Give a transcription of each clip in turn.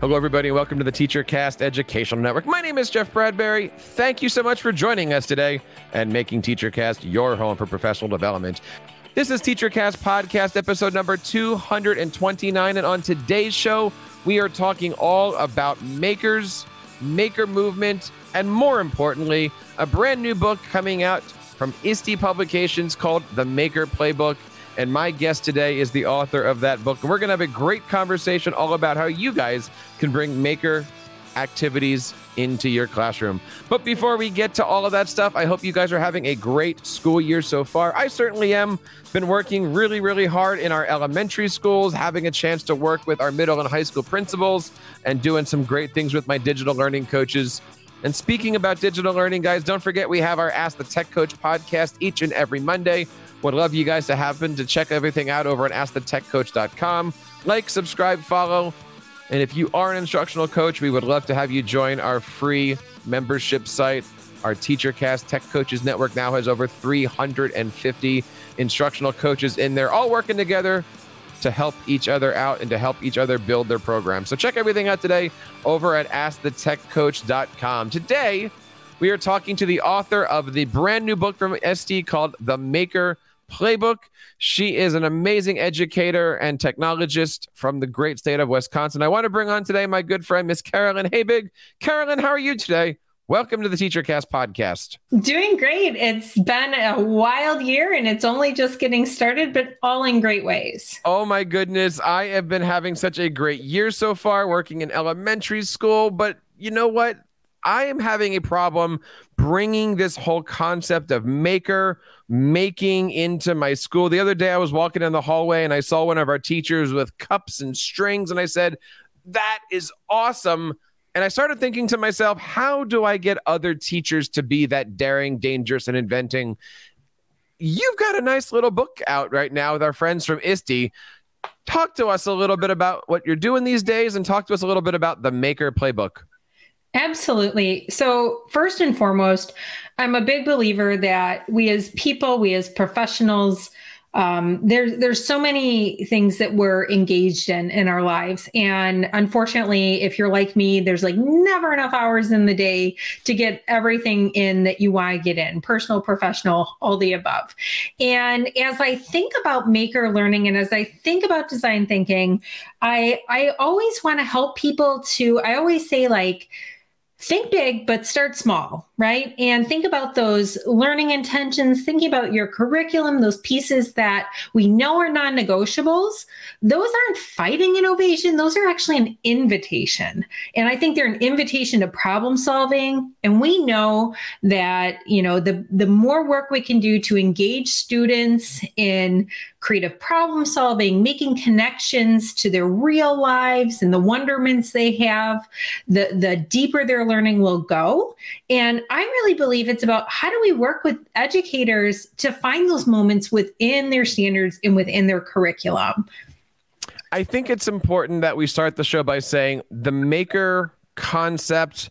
Hello, everybody, and welcome to the TeacherCast Educational Network. My name is Jeff Bradbury. Thank you so much for joining us today and making TeacherCast your home for professional development. This is TeacherCast Podcast, episode number 229. And on today's show, we are talking all about makers, maker movement, and more importantly, a brand new book coming out from ISTE Publications called The Maker Playbook. And my guest today is the author of that book. We're going to have a great conversation all about how you guys can bring maker activities into your classroom. But before we get to all of that stuff, I hope you guys are having a great school year so far. I certainly am. Been working really, really hard in our elementary schools, having a chance to work with our middle and high school principals, and doing some great things with my digital learning coaches. And speaking about digital learning, guys, don't forget we have our Ask the Tech Coach podcast each and every Monday. Would love you guys to happen to check everything out over at AskTheTechCoach.com. Like, subscribe, follow. And if you are an instructional coach, we would love to have you join our free membership site. Our TeacherCast Tech Coaches Network now has over 350 instructional coaches in there, all working together to help each other out and to help each other build their program. So check everything out today over at AskTheTechCoach.com. Today, we are talking to the author of the brand new book from ISTE called The Maker Playbook. She is an amazing educator and technologist from the great state of Wisconsin. I want to bring on today my good friend, Miss Carolyn Habig. Carolyn, how are you today? Welcome to the TeacherCast podcast. Doing great. It's been a wild year and it's only just getting started, but all in great ways. Oh my goodness. I have been having such a great year so far working in elementary school, but you know what? I am having a problem bringing this whole concept of maker making into my school. The other day I was walking in the hallway and I saw one of our teachers with cups and strings and I said, "That is awesome." And I started thinking to myself, how do I get other teachers to be that daring, dangerous, and inventing? You've got a nice little book out right now with our friends from ISTE. Talk to us a little bit about what you're doing these days and talk to us a little bit about the Maker Playbook. Absolutely. So, first and foremost, I'm a big believer that we as people, we as professionals, um, there's there's so many things that we're engaged in in our lives and unfortunately if you're like me there's like never enough hours in the day to get everything in that you want to get in personal professional all the above and as i think about maker learning and as i think about design thinking i i always want to help people to i always say like think big, but start small, right? And think about those learning intentions, thinking about your curriculum, those pieces that we know are non negotiables. Those aren't fighting innovation, those are actually an invitation. And I think they're an invitation to problem solving. And we know that, you know, the, the more work we can do to engage students in creative problem solving, making connections to their real lives and the wonderments they have, the, the deeper their learning will go. And I really believe it's about how do we work with educators to find those moments within their standards and within their curriculum. I think it's important that we start the show by saying the maker concept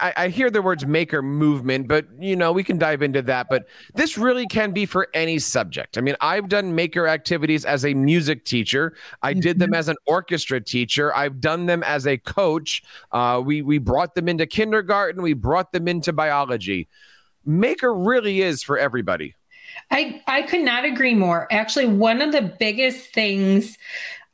I, I, hear the words maker movement, but you know, we can dive into that. But this really can be for any subject. I mean, I've done maker activities as a music teacher. I did them mm-hmm. as an orchestra teacher. I've done them as a coach. Uh, we we brought them into kindergarten. We brought them into biology. Maker really is for everybody. I I could not agree more. Actually, one of the biggest things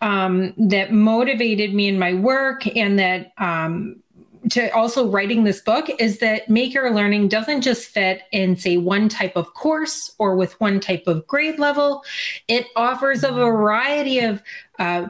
um, that motivated me in my work and that um, to also writing this book is that maker learning doesn't just fit in say one type of course or with one type of grade level. It offers a variety of uh,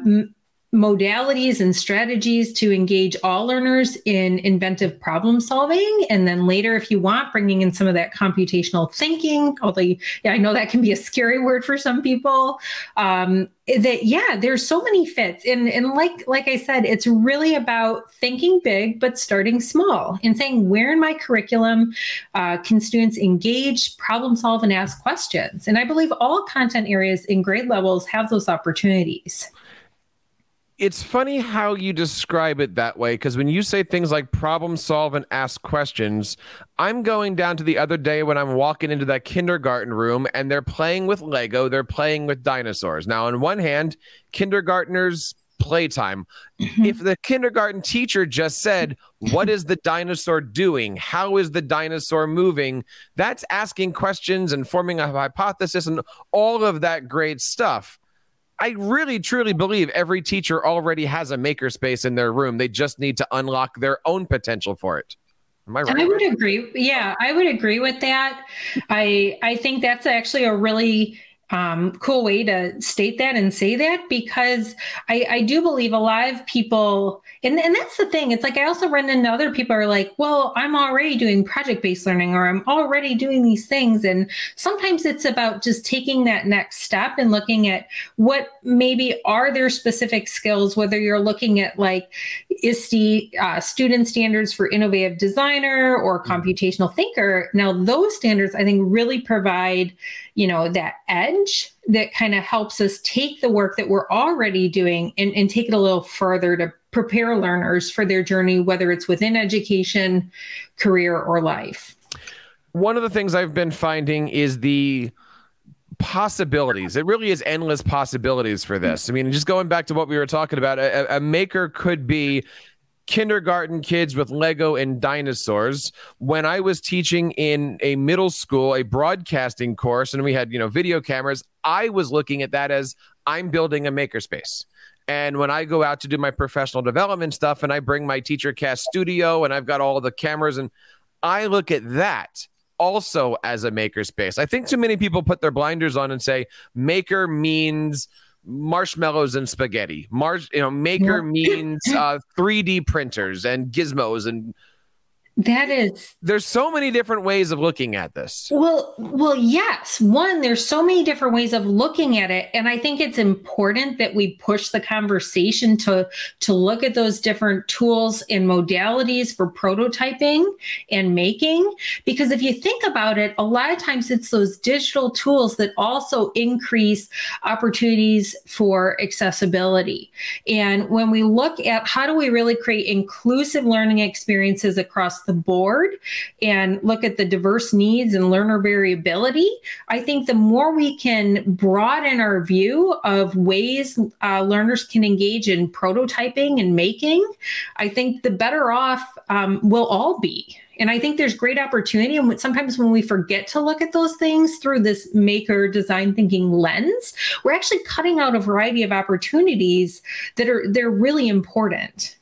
modalities and strategies to engage all learners in inventive problem solving. And then later, if you want, bringing in some of that computational thinking, although yeah, I know that can be a scary word for some people. Um, that yeah, there's so many fits. And and like like I said, it's really about thinking big but starting small and saying where in my curriculum uh, can students engage, problem solve, and ask questions. And I believe all content areas in grade levels have those opportunities it's funny how you describe it that way because when you say things like problem solve and ask questions, I'm going down to the other day when I'm walking into that kindergarten room and they're playing with Lego, they're playing with dinosaurs. Now, on one hand, kindergartners playtime. Mm-hmm. If the kindergarten teacher just said, What is the dinosaur doing? How is the dinosaur moving? That's asking questions and forming a hypothesis and all of that great stuff. I really truly believe every teacher already has a makerspace in their room. They just need to unlock their own potential for it. Am I right? I would agree. Yeah, I would agree with that. I I think that's actually a really um, cool way to state that and say that because I, I do believe a lot of people, and, and that's the thing. It's like I also run into other people are like, well, I'm already doing project based learning or I'm already doing these things. And sometimes it's about just taking that next step and looking at what maybe are their specific skills, whether you're looking at like ISTE uh, student standards for innovative designer or mm-hmm. computational thinker. Now, those standards I think really provide you know that edge that kind of helps us take the work that we're already doing and, and take it a little further to prepare learners for their journey whether it's within education career or life one of the things i've been finding is the possibilities. It really is endless possibilities for this. I mean, just going back to what we were talking about, a, a, maker could be kindergarten kids with Lego and dinosaurs. When I was teaching in a middle school, a broadcasting course, and we had, you know, video cameras, I was looking at that as I'm building a makerspace. And when I go out to do my professional development stuff and I bring my TeacherCast studio and I've got all the cameras and I look at that also as a makerspace. I think too many people put their blinders on and say maker means marshmallows and spaghetti. Mars, you know, maker means uh, 3D printers and gizmos and that is there's so many different ways of looking at this. Well, well, yes. One, there's so many different ways of looking at it, and I think it's important that we push the conversation to to look at those different tools and modalities for prototyping and making. Because if you think about it, a lot of times it's those digital tools that also increase opportunities for accessibility. And when we look at how do we really create inclusive learning experiences across the the board and look at the diverse needs and learner variability, I think the more we can broaden our view of ways uh, learners can engage in prototyping and making, I think the better off um, we'll all be. And I think there's great opportunity. And sometimes when we forget to look at those things through this maker design thinking lens, we're actually cutting out a variety of opportunities that are they're really important.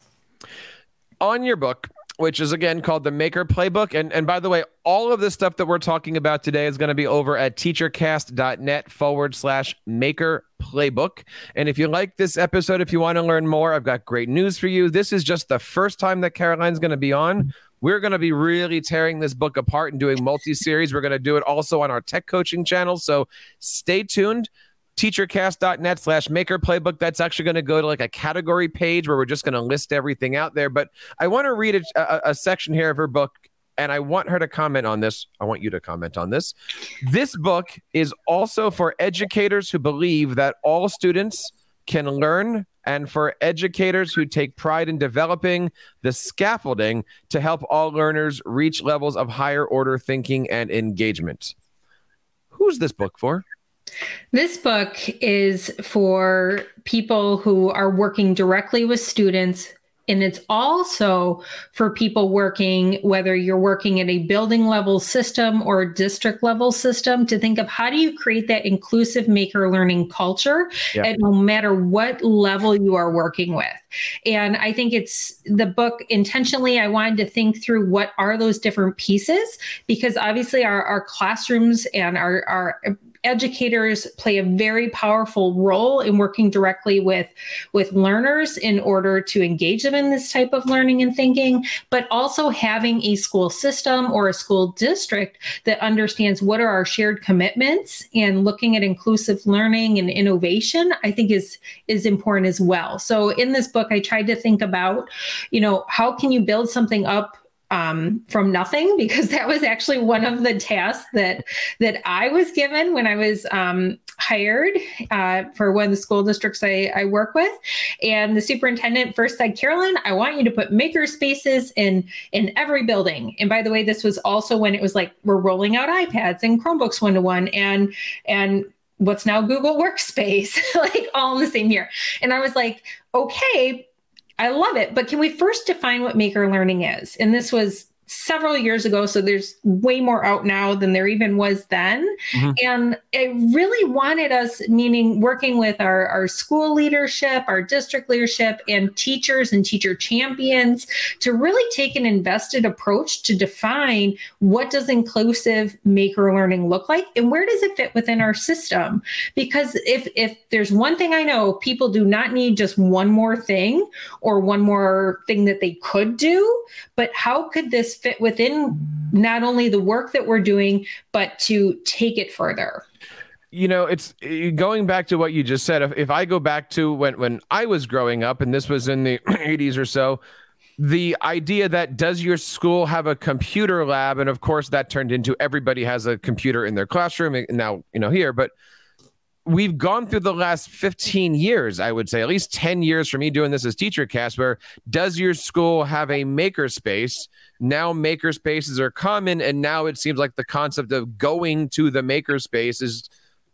On your book, which is again called the Maker Playbook. And and by the way, all of the stuff that we're talking about today is going to be over at teachercast.net forward slash Maker Playbook. And if you like this episode, if you want to learn more, I've got great news for you. This is just the first time that Caroline's going to be on. We're going to be really tearing this book apart and doing multi series. We're going to do it also on our tech coaching channel. So stay tuned teachercast.net slash maker playbook. That's actually going to go to like a category page where we're just going to list everything out there. But I want to read a, a, a section here of her book and I want her to comment on this. I want you to comment on this. This book is also for educators who believe that all students can learn and for educators who take pride in developing the scaffolding to help all learners reach levels of higher order thinking and engagement. Who's this book for? This book is for people who are working directly with students. And it's also for people working, whether you're working at a building level system or a district level system, to think of how do you create that inclusive maker learning culture yeah. at no matter what level you are working with. And I think it's the book intentionally, I wanted to think through what are those different pieces, because obviously our, our classrooms and our, our educators play a very powerful role in working directly with with learners in order to engage them in this type of learning and thinking but also having a school system or a school district that understands what are our shared commitments and looking at inclusive learning and innovation i think is is important as well. So in this book i tried to think about you know how can you build something up um, from nothing because that was actually one of the tasks that that I was given when I was um, hired uh, for one of the school districts I, I, work with. And the superintendent first said, Carolyn, I want you to put maker spaces in in every building. And by the way, this was also when it was like we're rolling out iPads and Chromebooks one to one and and what's now Google Workspace, like all in the same year. And I was like, okay, I love it. But can we first define what maker learning is? And this was several years ago. So there's way more out now than there even was then. Mm-hmm. And it really wanted us, meaning working with our, our school leadership, our district leadership, and teachers and teacher champions to really take an invested approach to define what does inclusive maker learning look like and where does it fit within our system? Because if if there's one thing I know, people do not need just one more thing or one more thing that they could do, but how could this fit within not only the work that we're doing, but to take it further. You know, it's eh, going back to what you just said. If, if I go back to when, when I was growing up, and this was in the 80s or so, the idea that does your school have a computer lab? And of course, that turned into everybody has a computer in their classroom. Now, you know, here, but we've gone through the last 15 years, I would say, at least 10 years for me doing this as TeacherCast, where does your school have a makerspace? Now makerspaces are common, and now it seems like the concept of going to the makerspace is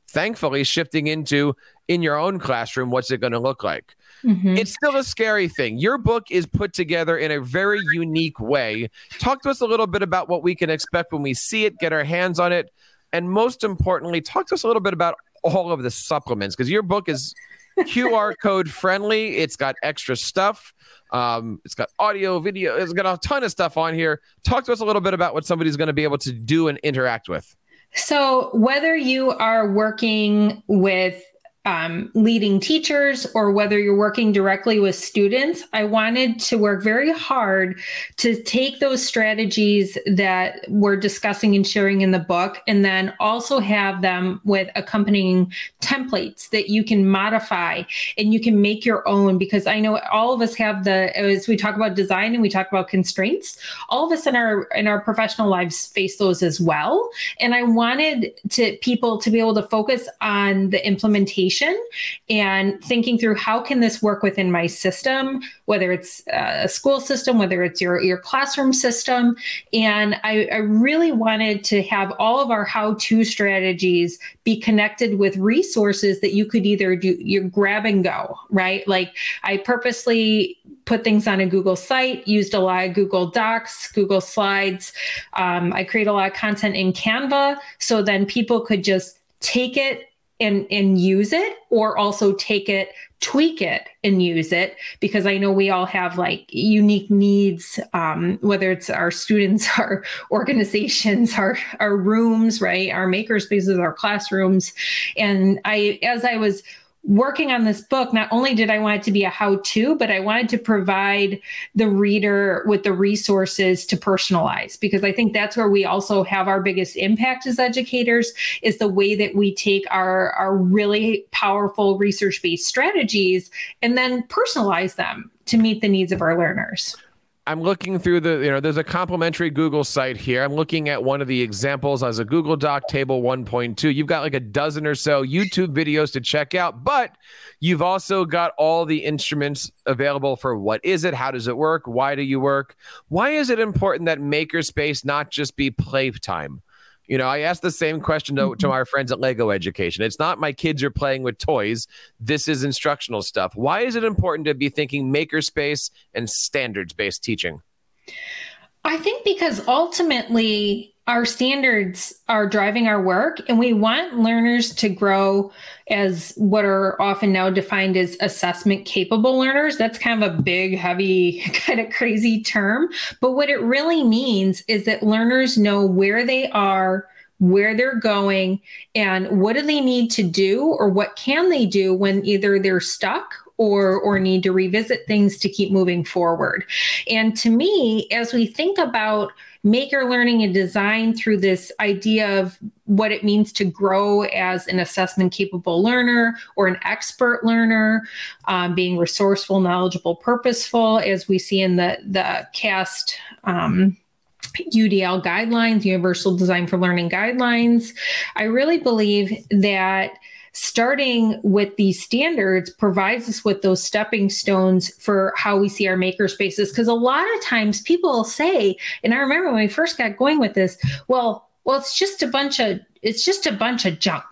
thankfully shifting into in your own classroom, what's it going to look like? Mm-hmm. It's still a scary thing. Your book is put together in a very unique way. Talk to us a little bit about what we can expect when we see it, get our hands on it, and most importantly, talk to us a little bit about all of the supplements because your book is QR code friendly. It's got extra stuff. Um, it's got audio, video. It's got a ton of stuff on here. Talk to us a little bit about what somebody's going to be able to do and interact with. So, whether you are working with um, leading teachers or whether you're working directly with students, I wanted to work very hard to take those strategies that we're discussing and sharing in the book and then also have them with accompanying templates that you can modify and you can make your own because I know all of us have the as we talk about design and we talk about constraints, all of us in our in our professional lives face those as well. And I wanted to people to be able to focus on the implementation and thinking through how can this work within my system, whether it's a school system, whether it's your, your classroom system. And I, I really wanted to have all of our how-to strategies be connected with resources that you could either do your grab and go, right? Like I purposely put things on a Google site, used a lot of Google Docs, Google Slides. Um, I create a lot of content in Canva so then people could just take it and and use it or also take it tweak it and use it because i know we all have like unique needs um, whether it's our students our organizations our our rooms right? Our maker spaces our classrooms. And i as i was working on this book, not only did I want it to be a how to, but I wanted to provide the reader with the resources to personalize because I think that's where we also have our biggest impact as educators is the way that we take our, our really powerful research based strategies and then personalize them to meet the needs of our learners. I'm looking through the, you know, there's a complimentary Google site here. I'm looking at one of the examples as a Google Doc table 1.2. You've got like a dozen or so YouTube videos to check out, but you've also got all the instruments available for what is it? How does it work? Why do you work? Why is it important that makerspace not just be playtime? You know, I asked the same question to, to mm-hmm. our friends at Lego Education. It's not my kids are playing with toys. This is instructional stuff. Why is it important to be thinking makerspace and standards based teaching? I think because ultimately our standards are driving our work and we want learners to grow as what are often now defined as assessment capable learners that's kind of a big heavy kind of crazy term but what it really means is that learners know where they are where they're going and what do they need to do or what can they do when either they're stuck or or need to revisit things to keep moving forward. And to me, as we think about maker learning and design through this idea of what it means to grow as an assessment capable learner or an expert learner, um, being resourceful, knowledgeable, purposeful, as we see in the the CAST. Um, UDL guidelines, Universal Design for Learning guidelines. I really believe that starting with these standards provides us with those stepping stones for how we see our maker spaces. Because a lot of times people say, and I remember when we first got going with this, well, well, it's just a bunch of it's just a bunch of junk,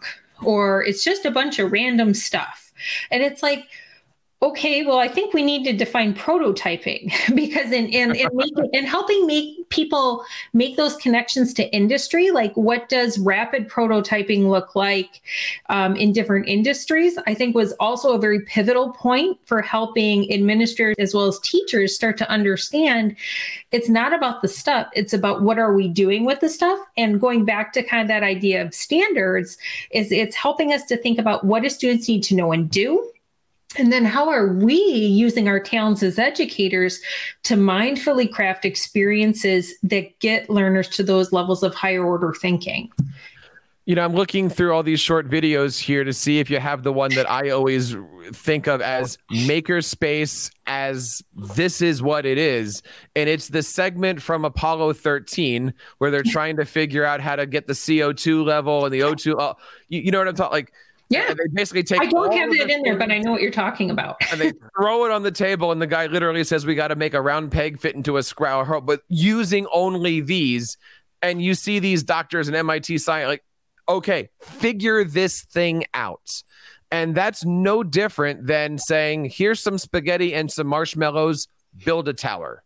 or it's just a bunch of random stuff. And it's like, okay, well, I think we need to define prototyping because in in in, making, in helping make people make those connections to industry, like what does rapid prototyping look like um, in different industries? I think was also a very pivotal point for helping administrators as well as teachers start to understand it's not about the stuff; it's about what are we doing with the stuff. And going back to kind of that idea of standards, is it's helping us to think about what do students need to know and do and then, how are we using our talents as educators to mindfully craft experiences that get learners to those levels of higher order thinking? You know, I'm looking through all these short videos here to see if you have the one that I always think of as Makerspace, as this is what it is. And it's the segment from Apollo 13 where they're trying to figure out how to get the CO2 level and the O2. Uh, you, you know what I'm talking like? Yeah. And they basically take I don't have it in there, but I know what you're talking about. and they throw it on the table, and the guy literally says, We got to make a round peg fit into a square hole, but using only these. And you see these doctors and MIT science like, okay, figure this thing out. And that's no different than saying, here's some spaghetti and some marshmallows, build a tower.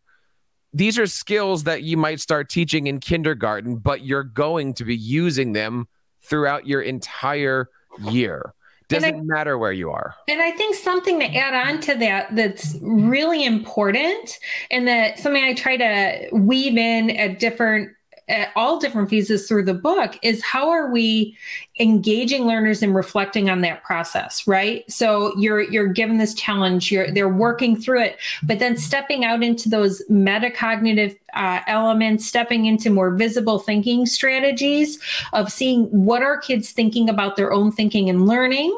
These are skills that you might start teaching in kindergarten, but you're going to be using them throughout your entire year. Doesn't I, matter where you are. And I think something to add on to that that's really important and that something I try to weave in at different at all different phases through the book is how are we engaging learners and reflecting on that process right? So you're you're given this challenge you're they're working through it but then stepping out into those metacognitive uh, elements stepping into more visible thinking strategies of seeing what are kids thinking about their own thinking and learning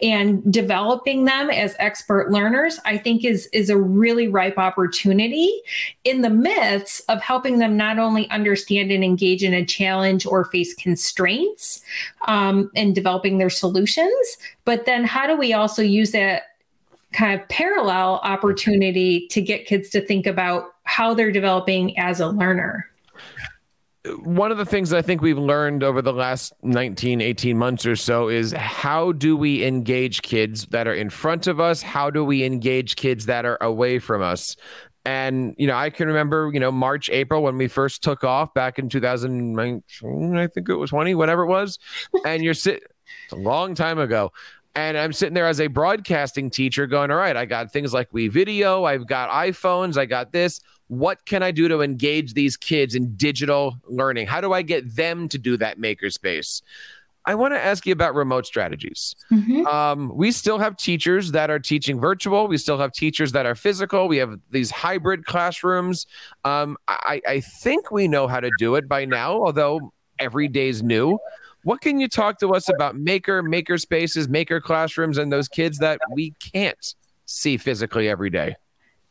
and developing them as expert learners i think is is a really ripe opportunity in the midst of helping them not only understand and engage in a challenge or face constraints um, in developing their solutions. But then how do we also use that kind of parallel opportunity to get kids to think about how they're developing as a learner? one of the things I think we've learned over the last 19, 18 months or so is how do we engage kids that are in front of us? How do we engage kids that are away from us? And, you know, I can remember, you know, March, April when we first took off back in 2019, I think it was 20, whatever it was. And you're sitting, it's a long time ago. And I'm sitting there as a broadcasting teacher going, all right, I got things like WeVideo, I've got iPhones, I got this. What can I do to engage these kids in digital learning? How do I get them to do that makerspace? I want to ask you about remote strategies. Mm-hmm. Um, we still have teachers that are teaching virtual. We still have teachers that are physical. We have these hybrid classrooms. Um, I, I think we know how to do it by now, although every day's new. What can you talk to us about maker, maker spaces, maker classrooms, and those kids that we can't see physically every day?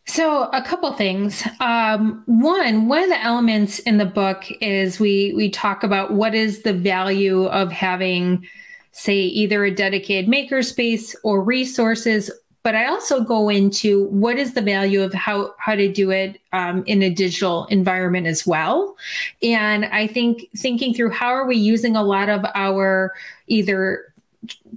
So, a couple things. Um, one, one of the elements in the book is we we talk about what is the value of having, say, either a dedicated makerspace or resources. But I also go into what is the value of how how to do it um, in a digital environment as well. And I think thinking through how are we using a lot of our either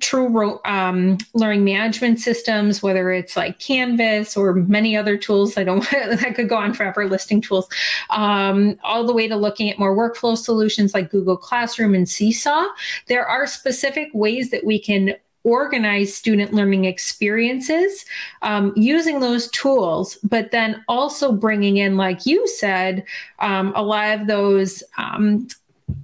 true um, learning management systems, whether it's like Canvas or many other tools. I don't, I could go on forever listing tools, um, all the way to looking at more workflow solutions like Google Classroom and Seesaw. There are specific ways that we can organize student learning experiences um, using those tools, but then also bringing in, like you said, um, a lot of those um,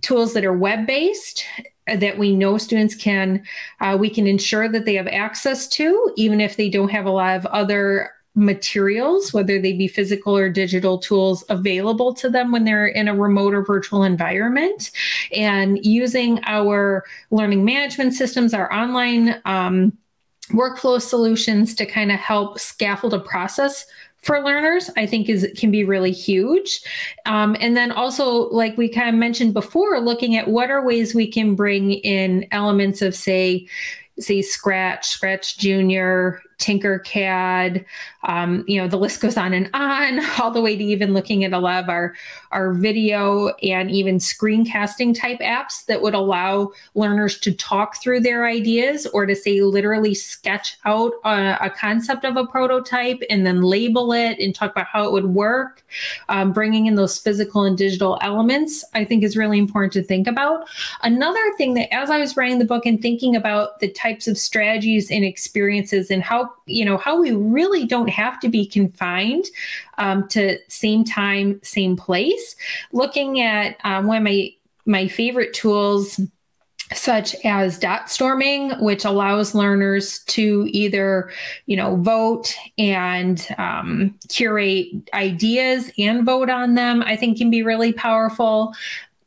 tools that are web based that we know students can uh, we can ensure that they have access to even if they don't have a lot of other materials whether they be physical or digital tools available to them when they're in a remote or virtual environment. And using our learning management systems our online um, workflow solutions to kind of help scaffold a process for learners i think is can be really huge. Um, and then also like we kind of mentioned before looking at what are ways we can bring in elements of say say scratch scratch junior tinkercad um, you know the list goes on and on all the way to even looking at a lot of our our video and even screencasting type apps that would allow learners to talk through their ideas or to say literally sketch out a, a concept of a prototype and then label it and talk about how it would work. Um, bringing in those physical and digital elements i think is really important to think about. Another thing that as i was writing the book and thinking about the types of strategies and experiences and how you know how we really don't have to be confined um, to same time same place. Looking at um, one of my my favorite tools such as Dotstorming which allows learners to either you know vote and um, curate ideas and vote on them i think can be really powerful.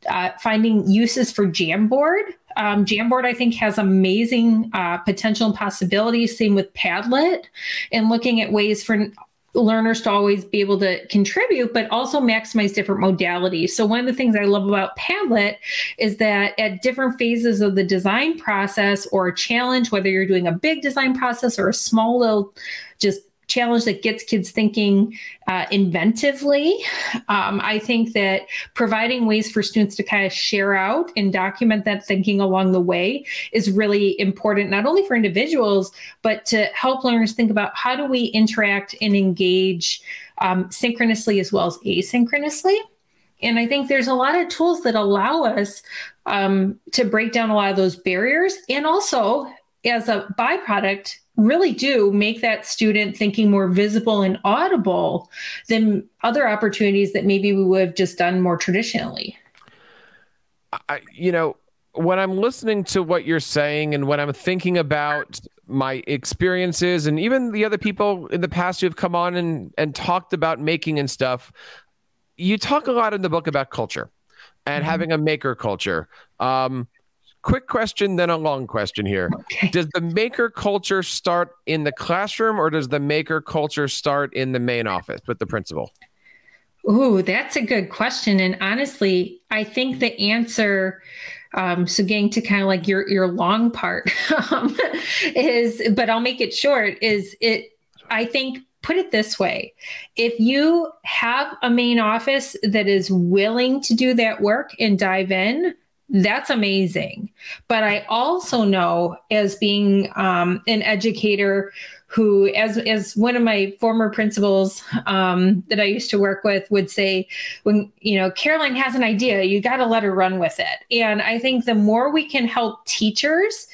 Uh, finding uses for jamboard um, Jamboard, I think, has amazing uh, potential and possibilities. Same with Padlet, and looking at ways for learners to always be able to contribute, but also maximize different modalities. So, one of the things I love about Padlet is that at different phases of the design process or a challenge, whether you're doing a big design process or a small little just challenge that gets kids thinking uh, inventively. Um, I think that providing ways for students to kind of share out and document that thinking along the way is really important, not only for individuals, but to help learners think about how do we interact and engage um, synchronously as well as asynchronously. And I think there's a lot of tools that allow us um, to break down a lot of those barriers and also as a byproduct really do make that student thinking more visible and audible than other opportunities that maybe we would have just done more traditionally. I, you know, when I'm listening to what you're saying and when I'm thinking about my experiences and even the other people in the past who have come on and, and talked about making and stuff, you talk a lot in the book about culture and mm-hmm. having a maker culture. Um, quick question, then a long question here. Okay. Does the maker culture start in the classroom or does the maker culture start in the main office with the principal? Ooh, that's a good question. And honestly, I think the answer, um, so getting to kind of like your your long part um, is, but I'll make it short, is it I think put it this way if you have a main office that is willing to do that work and dive in that's amazing. But I also know, as being um, an educator who, as as one of my former principals um, that I used to work with would say, when you know Caroline has an idea, you got to let her run with it. And I think the more we can help teachers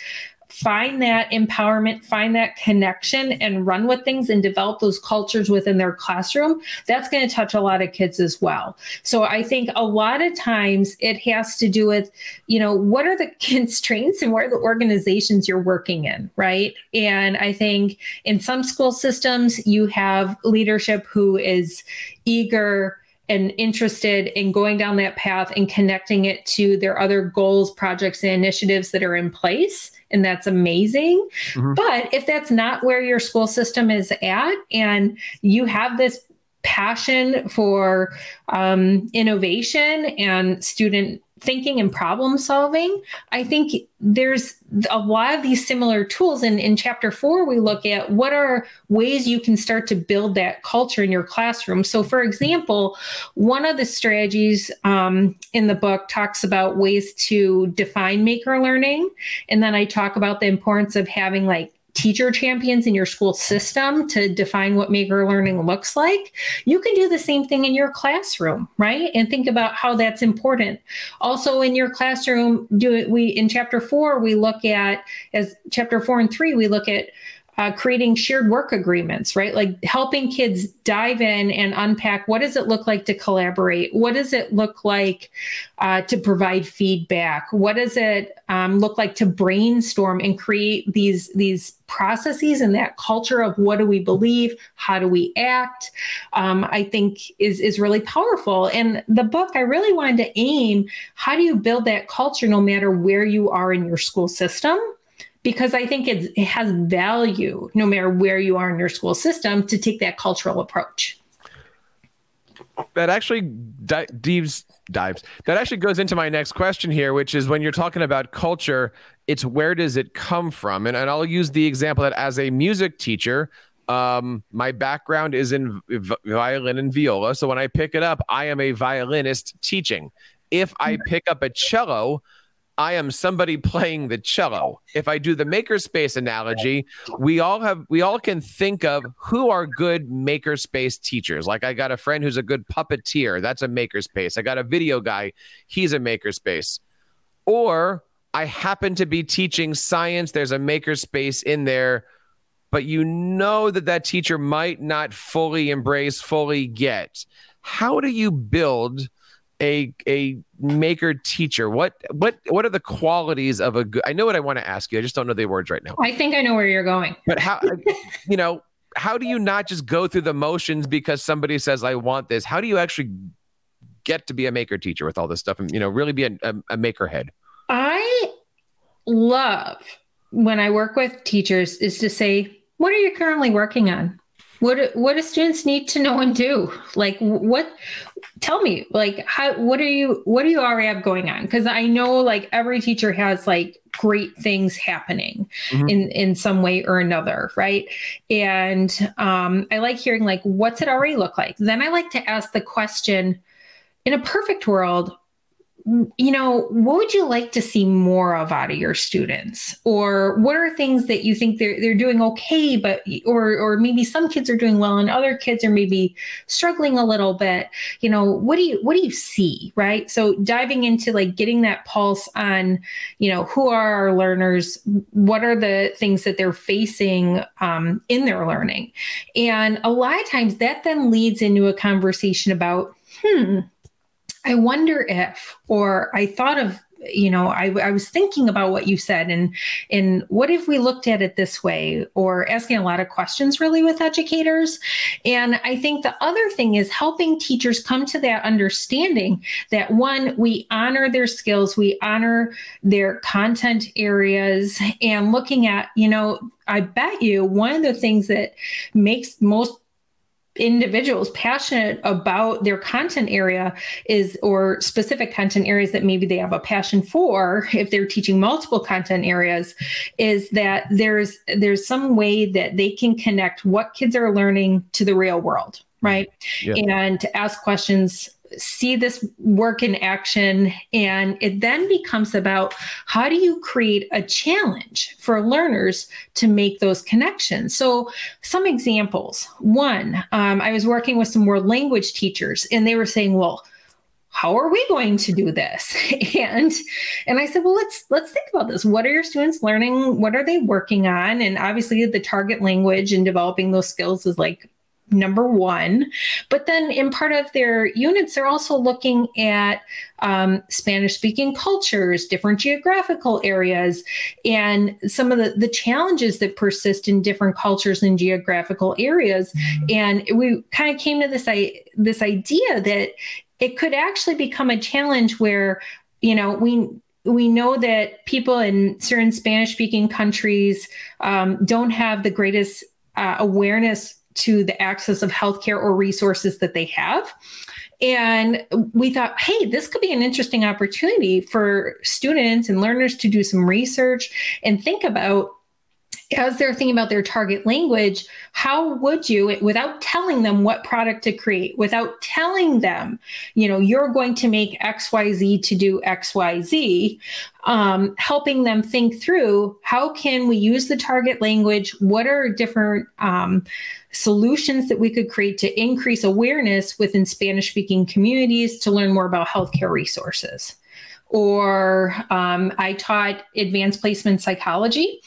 find that empowerment, find that connection, and run with things and develop those cultures within their classroom, that's going to touch a lot of kids as well. So I think a lot of times it has to do with, you know, what are the constraints and what are the organizations you're working in, right? And I think in some school systems, you have leadership who is eager and interested in going down that path and connecting it to their other goals, projects, and initiatives that are in place and that's amazing. Mm-hmm. But if that's not where your school system is at and you have this passion for um, innovation and student thinking and problem solving, I think there's a lot of these similar tools. And in chapter four, we look at what are ways you can start to build that culture in your classroom. So, for example, one of the strategies um, in the book talks about ways to define maker learning. And then I talk about the importance of having like teacher champions in your school system to define what maker learning looks like, you can do the same thing in your classroom, right? And think about how that's important. Also in your classroom, do it we in chapter 4 we look at as chapter 4 and 3 we look at uh, creating shared work agreements, right? Like helping kids dive in and unpack what does it look like to collaborate? What does it look like uh, to provide feedback? What does it um, look like to brainstorm and create these these processes and that culture of what do we believe? How do we act? Um, I think is is really powerful. And the book, I really wanted to aim how do you build that culture no matter where you are in your school system because I think it has value no matter where you are in your school system to take that cultural approach. That actually di- dives dives. That actually goes into my next question here, which is when you're talking about culture, it's where does it come from? And, and I'll use the example that as a music teacher, um, my background is in violin and viola. So when I pick it up, I am a violinist teaching. If I pick up a cello, I am somebody playing the cello. If I do the makerspace analogy, we all have we all can think of who are good makerspace teachers. Like I got a friend who's a good puppeteer, that's a makerspace. I got a video guy, he's a makerspace. Or I happen to be teaching science, there's a makerspace in there, but you know that that teacher might not fully embrace, fully get. How do you build a a maker teacher. What what what are the qualities of a good i know what i want to ask you. I just don't know the words right now. I think i know where you're going. But how you know how do you not just go through the motions because somebody says i want this. How do you actually get to be a maker teacher with all this stuff and you know really be a, a, a maker head? I love when i work with teachers is to say what are you currently working on? What what do students need to know and do? Like what tell me like how what are you what do you already have going on? Because i know like every teacher has like great things happening mm-hmm. in in some way or another right? And um i like hearing like what's it already look like? Then i like to ask the question in a perfect world you know, what would you like to see more of out of your students? Or what are things that you think they're they're doing okay, but or or maybe some kids are doing well and other kids are maybe struggling a little bit. You know, what do you what do you see? Right. So diving into like getting that pulse on, you know, who are our learners, what are the things that they're facing um, in their learning. And a lot of times that then leads into a conversation about, hmm, I wonder if, or I thought of, you know, I, I was thinking about what you said, and and what if we looked at it this way, or asking a lot of questions really with educators. And I think the other thing is helping teachers come to that understanding that one, we honor their skills, we honor their content areas, and looking at, you know, I bet you one of the things that makes most individuals passionate about their content area is or specific content areas that maybe they have a passion for if they're teaching multiple content areas is that there's there's some way that they can connect what kids are learning to the real world right mm-hmm. yeah. and to ask questions see this work in action. And it then becomes about how do you create a challenge for learners to make those connections? So, some examples. One, um, I was working with some world language teachers, and they were saying, well, how are we going to do this and and i said well let's let's think about this what are your students learning what are they working on and obviously the target language and developing those skills is like number one. But then in part of their units, they're also looking at um, Spanish speaking cultures, different geographical areas, and some of the, the challenges that persist in different cultures and geographical areas. Mm-hmm. And we kind of came to this, I, this idea that it could actually become a challenge where, you know, we we know that people in certain Spanish speaking countries um, don't have the greatest uh, awareness to the access of healthcare or resources that they have. And we thought, hey, this could be an interesting opportunity for students and learners to do some research and think about as they're thinking about their target language, how would you, without telling them what product to create, without telling them, you know, you're going to make XYZ to do XYZ, um, helping them think through how can we use the target language? What are different um, solutions that we could create to increase awareness within Spanish speaking communities to learn more about healthcare resources? Or um, I taught advanced placement psychology.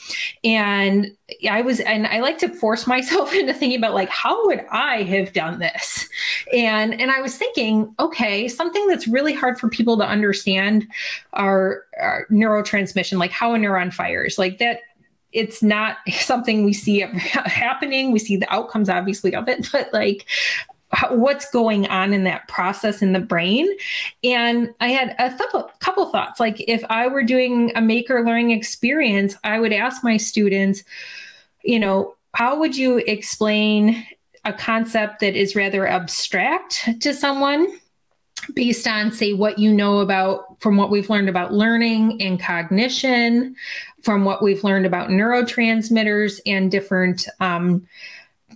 And I was, and I like to force myself into thinking about like, how would I have done this? And, and I was thinking, okay, something that's really hard for people to understand are, are neurotransmission, like how a neuron fires, like that it's not something we see happening. We see the outcomes, obviously, of it, but like what's going on in that process in the brain. And I had a th- couple thoughts. Like if I were doing a maker learning experience, I would ask my students, you know, how would you explain a concept that is rather abstract to someone? based on say what you know about from what we've learned about learning and cognition from what we've learned about neurotransmitters and different um,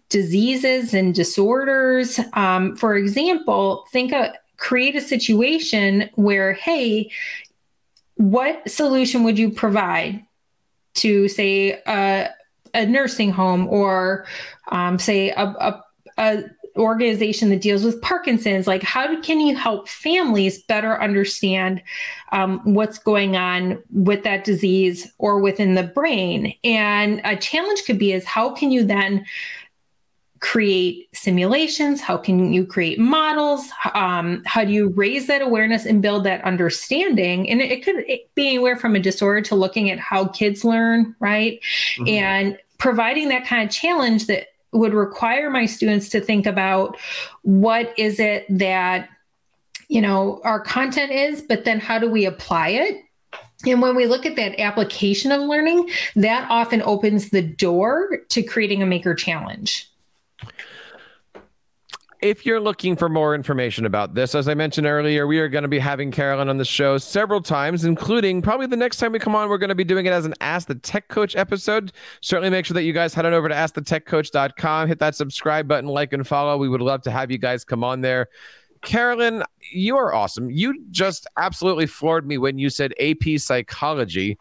diseases and disorders. Um, for example, think of create a situation where, hey, what solution would you provide to say a, a nursing home or um, say a, a, a organization that deals with Parkinson's, like how can you help families better understand um, what's going on with that disease or within the brain? And a challenge could be is how can you then create simulations? How can you create models? Um, how do you raise that awareness and build that understanding? And it, it could be anywhere from a disorder to looking at how kids learn, right? Mm-hmm. And providing that kind of challenge that would require my students to think about what is it that you know our content is but then how do we apply it and when we look at that application of learning that often opens the door to creating a maker challenge if you're looking for more information about this, as I mentioned earlier, we are going to be having Carolyn on the show several times, including probably the next time we come on, we're going to be doing it as an Ask the Tech Coach episode. Certainly make sure that you guys head on over to askthetechcoach.com, hit that subscribe button, like and follow. We would love to have you guys come on there. Carolyn, you are awesome. You just absolutely floored me when you said AP psychology.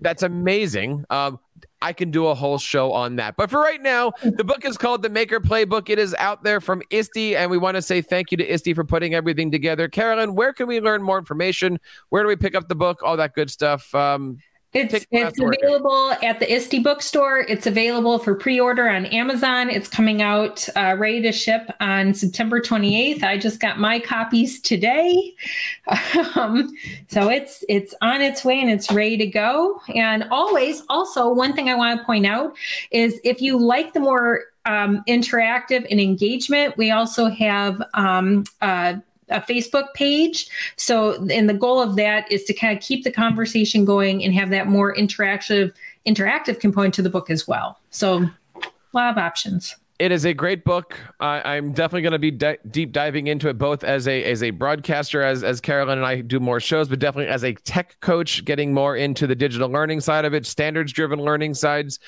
That's amazing. Um, I can do a whole show on that. But for right now, the book is called The Maker Playbook. It is out there from ISTE, and we want to say thank you to ISTE for putting everything together. Carolyn, where can we learn more information? Where do we pick up the book? All that good stuff. Um, it's it's available at the ISTE bookstore. It's available for pre-order on Amazon. It's coming out uh, ready to ship on September 28th. I just got my copies today, um, so it's it's on its way and it's ready to go. And always, also one thing I want to point out is if you like the more um, interactive and engagement, we also have um, uh, a Facebook page. So, and the goal of that is to kind of keep the conversation going and have that more interactive interactive component to the book as well. So, a lot of options. It is a great book. I'm definitely going to be de- deep diving into it, both as a as a broadcaster, as as Carolyn and I do more shows, but definitely as a tech coach, getting more into the digital learning side of it, standards driven learning sides.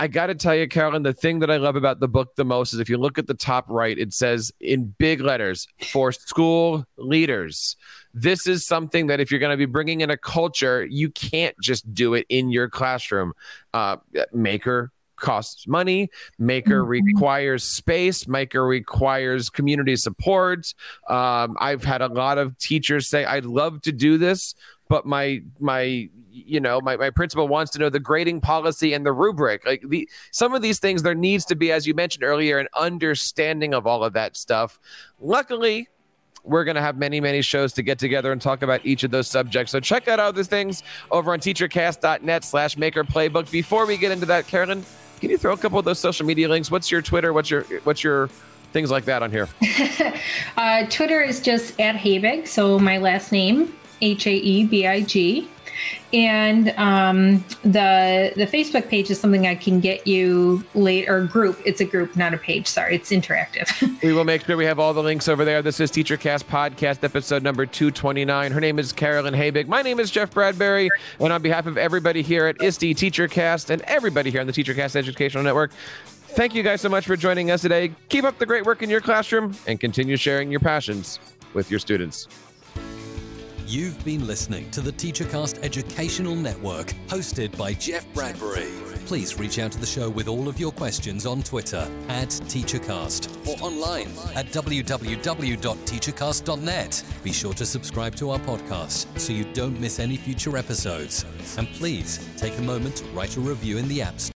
I got to tell you, Carolyn, the thing that I love about the book the most is if you look at the top right, it says in big letters for school leaders. This is something that if you're going to be bringing in a culture, you can't just do it in your classroom. Uh, maker costs money. Maker mm-hmm. requires space. Maker requires community support. Um, I've had a lot of teachers say, "I'd love to do this, but my my you know my, my principal wants to know the grading policy and the rubric like the some of these things there needs to be as you mentioned earlier an understanding of all of that stuff luckily we're going to have many, many shows to get together and talk about each of those subjects. So check out other things over on teachercast.net slash maker playbook. Before we get into that, Carolyn, can you throw a couple of those social media links? What's your Twitter? What's your, what's your, things like that on here? uh, Twitter is just at Haebig. So my last name, H A E B I G. And um, the the Facebook page is something I can get you later. Group, it's a group, not a page. Sorry, it's interactive. we will make sure we have all the links over there. This is TeacherCast podcast episode number two twenty nine. Her name is Carolyn Haebig. My name is Jeff Bradbury, and on behalf of everybody here at ISTE TeacherCast and everybody here on the TeacherCast Educational Network, thank you guys so much for joining us today. Keep up the great work in your classroom and continue sharing your passions with your students. You've been listening to the TeacherCast Educational Network, hosted by Jeff Bradbury. Please reach out to the show with all of your questions on Twitter at TeacherCast or online at www.teachercast.net. Be sure to subscribe to our podcast so you don't miss any future episodes. And please take a moment to write a review in the App Store.